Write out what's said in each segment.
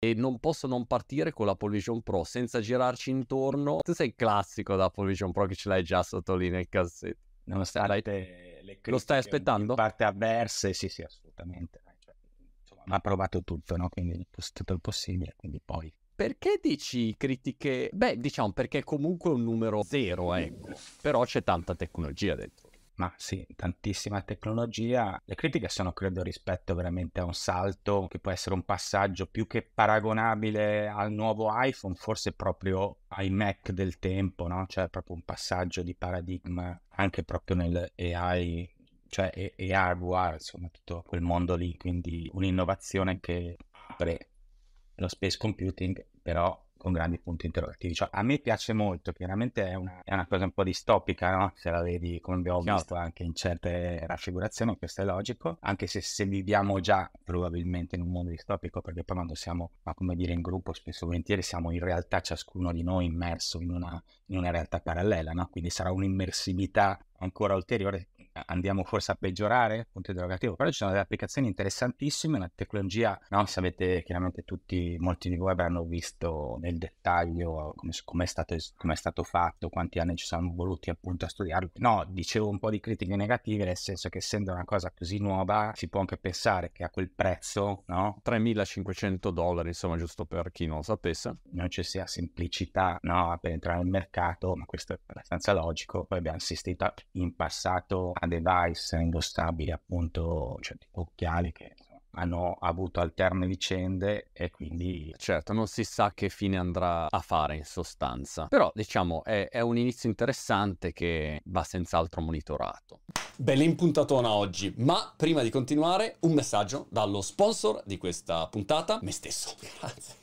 e non posso non partire con l'Apple Vision Pro senza girarci intorno. Tu sei classico da Apple Vision Pro che ce l'hai già sotto lì nel cassetto. Nonostante le Lo stai aspettando? parte avverse, sì, sì, assolutamente. Cioè, insomma, ha provato tutto, no? Quindi tutto il possibile, quindi poi perché dici critiche? Beh, diciamo perché comunque è un numero zero, ecco. Però c'è tanta tecnologia dentro. Ma sì, tantissima tecnologia. Le critiche sono, credo, rispetto veramente a un salto che può essere un passaggio più che paragonabile al nuovo iPhone, forse proprio ai Mac del tempo, no? Cioè proprio un passaggio di paradigma anche proprio nel AI, cioè AR, VR, insomma, tutto quel mondo lì. Quindi un'innovazione che apre lo space computing, però con grandi punti interrogativi. Cioè, a me piace molto, chiaramente è una, è una, cosa un po' distopica, no? Se la vedi, come abbiamo Chiaro. visto anche in certe raffigurazioni, questo è logico, anche se, se viviamo già probabilmente in un mondo distopico, perché poi quando siamo, ma come dire, in gruppo, spesso volentieri siamo in realtà ciascuno di noi immerso in una, in una realtà parallela, no? Quindi sarà un'immersività ancora ulteriore andiamo forse a peggiorare? Punto interrogativo. Però ci sono delle applicazioni interessantissime, una tecnologia, no? Se avete chiaramente tutti, molti di voi avranno visto nel dettaglio come, è stato, stato fatto, quanti anni ci sono voluti appunto a studiarlo. No, dicevo un po' di critiche negative, nel senso che essendo una cosa così nuova, si può anche pensare che a quel prezzo, no? 3.500 dollari, insomma, giusto per chi non lo sapesse. Non ci sia semplicità, no? Per entrare nel mercato, ma questo è abbastanza logico. Poi abbiamo assistito in passato a device indossabili appunto, cioè tipo occhiali che hanno avuto alterne vicende e quindi... Certo, non si sa che fine andrà a fare in sostanza. Però diciamo è, è un inizio interessante che va senz'altro monitorato. Bella impuntatona oggi, ma prima di continuare un messaggio dallo sponsor di questa puntata, me stesso. Grazie,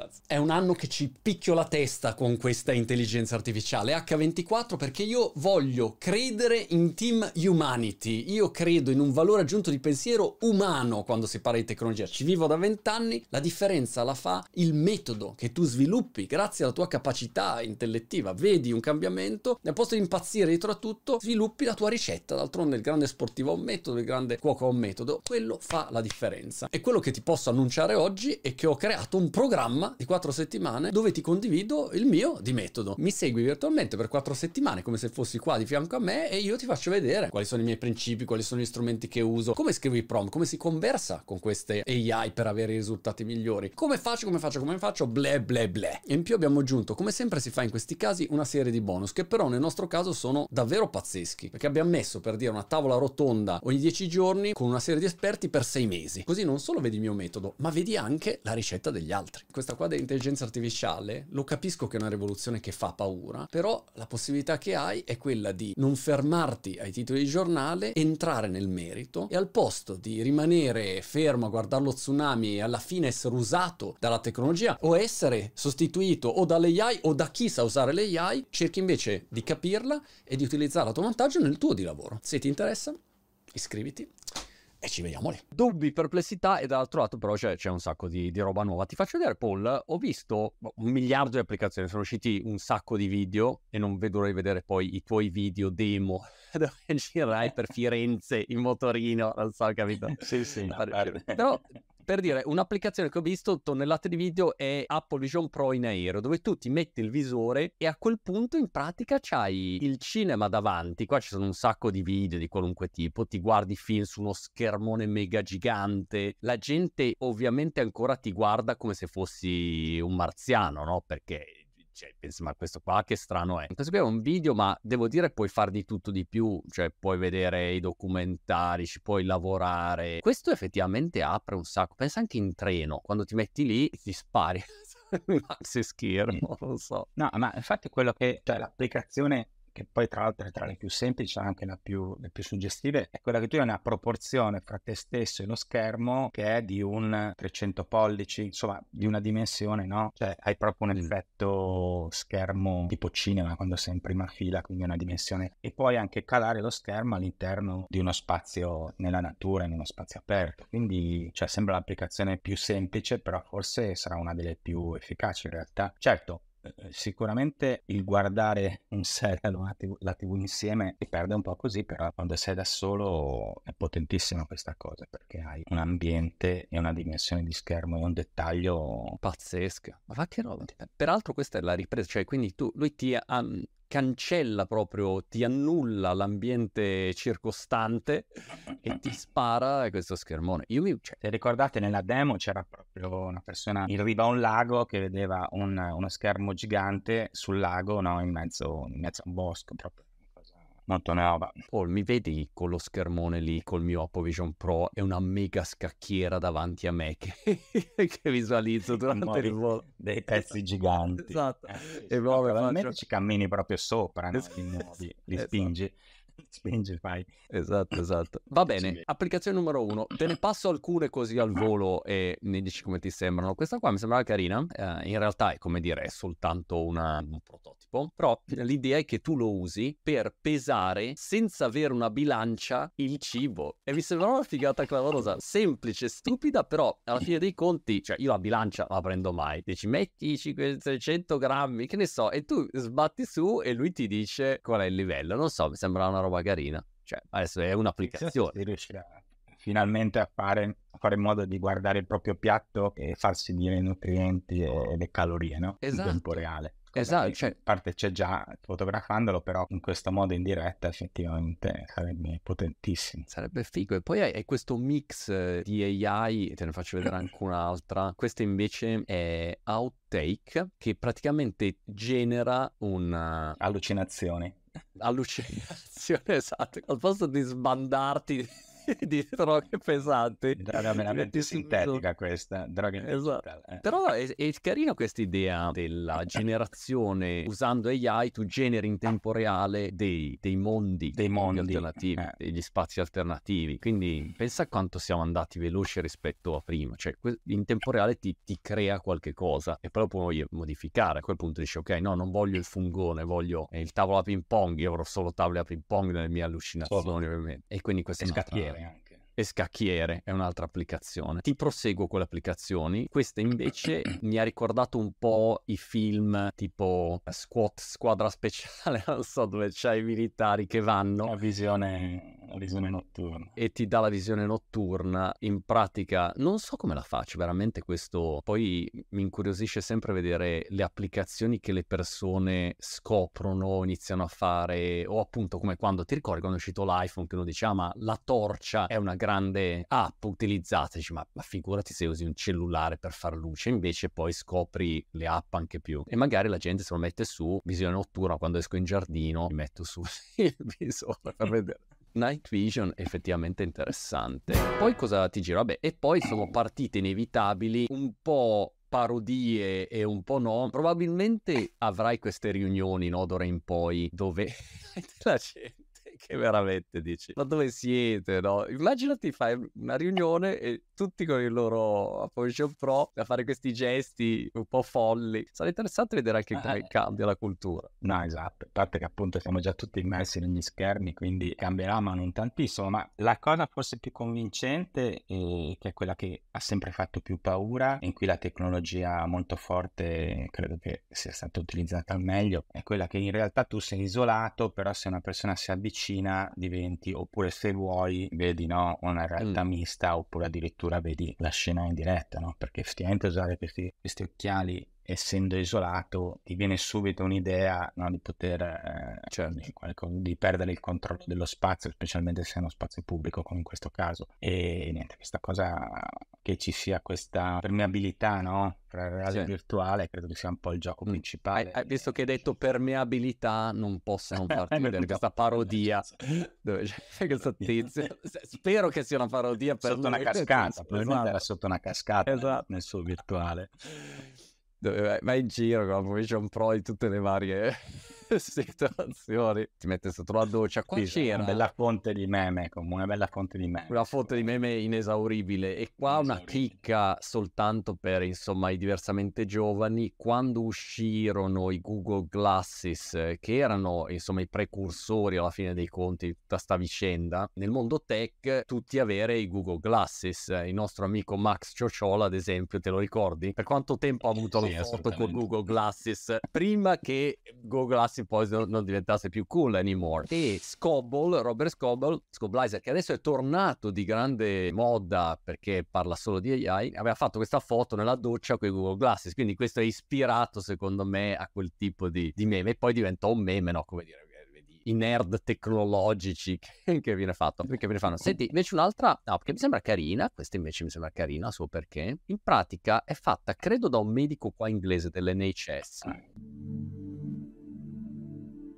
grazie. È un anno che ci picchio la testa con questa intelligenza artificiale H24 perché io voglio credere in Team Humanity. Io credo in un valore aggiunto di pensiero umano quando si parla di tecnologia. Ci vivo da vent'anni, la differenza la fa il metodo che tu sviluppi grazie alla tua capacità intellettiva. Vedi un cambiamento, al posto di impazzire dietro a tutto, sviluppi la tua ricetta. D'altronde il grande sportivo ha un metodo, il grande cuoco ha un metodo. Quello fa la differenza. E quello che ti posso annunciare oggi è che ho creato un programma di quattro settimane dove ti condivido il mio di metodo. Mi segui virtualmente per quattro settimane come se fossi qua di fianco a me e io ti faccio vedere quali sono i miei principi, quali sono gli strumenti che uso, come scrivo i prompt, come si conversa con queste AI per avere i risultati migliori, come faccio, come faccio, come faccio, ble ble ble. E in più abbiamo aggiunto, come sempre si fa in questi casi, una serie di bonus che però nel nostro caso sono davvero pazzeschi, perché abbiamo messo per dire una tavola rotonda ogni dieci giorni con una serie di esperti per sei mesi. Così non solo vedi il mio metodo, ma vedi anche la ricetta degli altri. Questa qua dell'intelligenza artificiale, lo capisco che è una rivoluzione che fa paura, però la possibilità che hai è quella di non fermarti ai titoli di giornale, entrare nel merito e al posto di rimanere fermo a guardare lo tsunami e alla fine essere usato dalla tecnologia o essere sostituito o dall'AI o da chi sa usare l'AI, cerchi invece di capirla e di utilizzarla a tuo vantaggio nel tuo di lavoro. Se ti interessa, iscriviti e ci vediamo lì. Dubbi, perplessità e dall'altro lato però c'è, c'è un sacco di, di, roba nuova. Ti faccio vedere Paul, ho visto un miliardo di applicazioni, sono usciti un sacco di video e non vedo l'ora di vedere poi i tuoi video demo dove girai per Firenze in motorino, non so, capito? sì, sì. Però per dire, un'applicazione che ho visto tonnellate di video è Apple Vision Pro in aereo, dove tu ti metti il visore e a quel punto in pratica c'hai il cinema davanti. Qua ci sono un sacco di video di qualunque tipo, ti guardi film su uno schermone mega gigante. La gente ovviamente ancora ti guarda come se fossi un marziano, no? Perché cioè, pensi, ma questo qua che strano è. Questo qui è un video, ma devo dire puoi fare di tutto di più, cioè puoi vedere i documentari, ci puoi lavorare. Questo effettivamente apre un sacco. Pensa anche in treno, quando ti metti lì ti spari. maxi schermo, non so. No, ma infatti quello che, cioè l'applicazione che poi tra l'altro è tra le più semplici, anche la più, le più suggestive, è quella che tu hai una proporzione fra te stesso e lo schermo che è di un 300 pollici, insomma di una dimensione, no? Cioè hai proprio un effetto schermo tipo cinema quando sei in prima fila, quindi una dimensione, e puoi anche calare lo schermo all'interno di uno spazio nella natura, in uno spazio aperto, quindi cioè, sembra l'applicazione più semplice, però forse sarà una delle più efficaci in realtà. Certo, sicuramente il guardare un serial o TV, la TV insieme si perde un po' così, però quando sei da solo è potentissima questa cosa perché hai un ambiente e una dimensione di schermo e un dettaglio pazzesca. Ma fa che roba? Peraltro questa è la ripresa, cioè quindi tu, lui ti ha cancella proprio, ti annulla l'ambiente circostante e ti spara questo schermone. Io mi... Cioè... Se ricordate nella demo c'era proprio una persona in riva a un lago che vedeva un, uno schermo gigante sul lago, no? in, mezzo, in mezzo a un bosco proprio molto nuova. Paul, mi vedi con lo schermone lì, col mio Apple Vision Pro e una mega scacchiera davanti a me che, che visualizzo durante il volo. Dei pezzi giganti. Esatto. Eh, e probabilmente faccio... ci cammini proprio sopra, no? li, muovi, li esatto. spingi. Spingi, fai. Esatto, esatto. Va bene, applicazione numero uno. Te ne passo alcune così al volo e mi dici come ti sembrano. Questa qua mi sembrava carina. Eh, in realtà è come dire, è soltanto una, un prototipo. Però l'idea è che tu lo usi per pesare senza avere una bilancia il cibo. E mi sembrava una figata clamorosa. Semplice, stupida, però alla fine dei conti, cioè io la bilancia la prendo mai. Dici metti 500 grammi, che ne so, e tu sbatti su e lui ti dice qual è il livello. Non so, mi sembra una roba carina. Cioè, adesso è un'applicazione. Si riuscirà finalmente a fare, a fare in modo di guardare il proprio piatto e farsi dire i nutrienti e le calorie, no? Esatto. In tempo reale. Esatto, cioè... a parte c'è già fotografandolo, però in questo modo in diretta effettivamente sarebbe potentissimo. Sarebbe figo. E poi hai questo mix eh, di AI, te ne faccio vedere anche un'altra. Questa invece è Outtake, che praticamente genera un... Allucinazioni. Allucinazione, esatto. Al posto di sbandarti di droghe pesanti. Droga veramente sintetica questa, droga esatto. eh. Però è, è carina questa idea della generazione, usando AI tu generi in tempo reale dei, dei mondi, dei mondi alternativi, eh. degli spazi alternativi. Quindi pensa quanto siamo andati veloci rispetto a prima. Cioè in tempo reale ti, ti crea qualche cosa e poi lo puoi modificare. A quel punto dici ok, no, non voglio il fungone, voglio il tavolo a ping pong, io avrò solo tavole a ping pong nelle mie allucinazioni ovviamente. E quindi questa è una anche. E Scacchiere è un'altra applicazione. Ti proseguo con le applicazioni. Questa invece mi ha ricordato un po' i film tipo Squad, Squadra Speciale, non so, dove c'hai i militari che vanno. La visione, la visione notturna. E ti dà la visione notturna. In pratica, non so come la faccio, veramente questo. Poi mi incuriosisce sempre vedere le applicazioni che le persone scoprono, iniziano a fare, o appunto come quando ti ricordi quando è uscito l'iPhone che uno diceva ah, ma la torcia è una grande app utilizzata, dici ma, ma figurati se usi un cellulare per far luce, invece poi scopri le app anche più e magari la gente se lo mette su visione notturna quando esco in giardino, mi metto su il visore per vedere. Night Vision effettivamente interessante. Poi cosa ti giro? Vabbè, e poi sono partite inevitabili un po' parodie e un po' no, probabilmente avrai queste riunioni no, d'ora in poi dove la gente che veramente dici, ma dove siete, no? Immaginati fai una riunione e tutti con il loro Apposition Pro a fare questi gesti un po' folli. Sarà interessante vedere anche come eh. cambia la cultura. No, esatto, a parte che appunto siamo già tutti immersi negli schermi, quindi cambierà ma non tantissimo, ma la cosa forse più convincente, e che è quella che ha sempre fatto più paura, in cui la tecnologia molto forte credo che sia stata utilizzata al meglio, è quella che in realtà tu sei isolato, però se una persona si avvicina vicina diventi, oppure se vuoi, vedi no, una realtà mm. mista, oppure addirittura vedi la scena in diretta, no? Perché effettivamente usare questi, questi occhiali essendo isolato ti viene subito un'idea no, di poter eh, certo. di, di, perdere il controllo dello spazio specialmente se è uno spazio pubblico come in questo caso e niente questa cosa che ci sia questa permeabilità no? tra realtà sì. virtuale credo che sia un po' il gioco mm. principale hai, visto che hai detto permeabilità non posso non farti vedere questa parodia dove c'è questo tizio spero che sia una parodia per sotto lui. una cascata probabilmente era sotto una cascata esatto. nel suo virtuale dove vai, in giro con la Vision Pro di tutte le varie situazioni. Ti mette sotto la doccia. Qua sì, c'era una bella fonte di meme, come una bella fonte di meme. Una fonte di meme inesauribile. E qua una chicca soltanto per insomma i diversamente giovani. Quando uscirono i Google Glasses, che erano insomma i precursori alla fine dei conti di tutta sta vicenda, nel mondo tech tutti avere i Google Glasses. Il nostro amico Max Ciociola, ad esempio, te lo ricordi? Per quanto tempo ha avuto sì, la foto con Google Glasses? Prima che Google Glasses poi non diventasse più cool anymore. E Scoble, Robert Scoble, Scoblizer, che adesso è tornato di grande moda perché parla solo di AI, aveva fatto questa foto nella doccia con i Google Glasses, quindi questo è ispirato secondo me a quel tipo di, di meme e poi diventò un meme, no? Come dire, i nerd tecnologici che, che viene fatto. Perché ve ne fanno. Senti, invece un'altra, no, che mi sembra carina, questa invece mi sembra carina, so perché. In pratica è fatta, credo, da un medico qua inglese dell'NHS.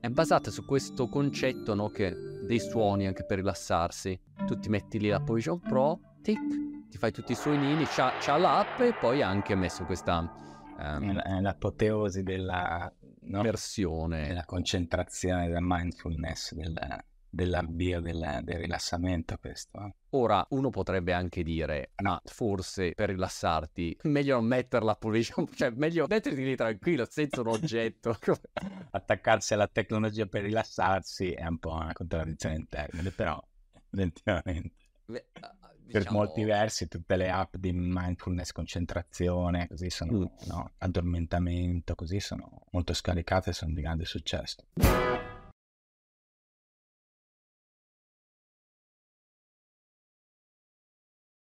È basata su questo concetto, no, che dei suoni anche per rilassarsi. Tu ti metti lì la Poison Pro, tic, ti fai tutti i suonini, c'ha, c'ha l'app e poi ha anche messo questa... Um, è l'apoteosi della no? versione. Della concentrazione, della mindfulness, della, dell'avvio del, del rilassamento questo. Eh. Ora, uno potrebbe anche dire, ma forse per rilassarti, meglio non metterla position, cioè meglio metterti lì tranquillo, senza un oggetto. Attaccarsi alla tecnologia per rilassarsi è un po' una contraddizione in termini, però, effettivamente. Beh, per diciamo molti versi tutte le app di mindfulness, concentrazione, così sono, mm. no, addormentamento, così sono molto scaricate e sono di grande successo.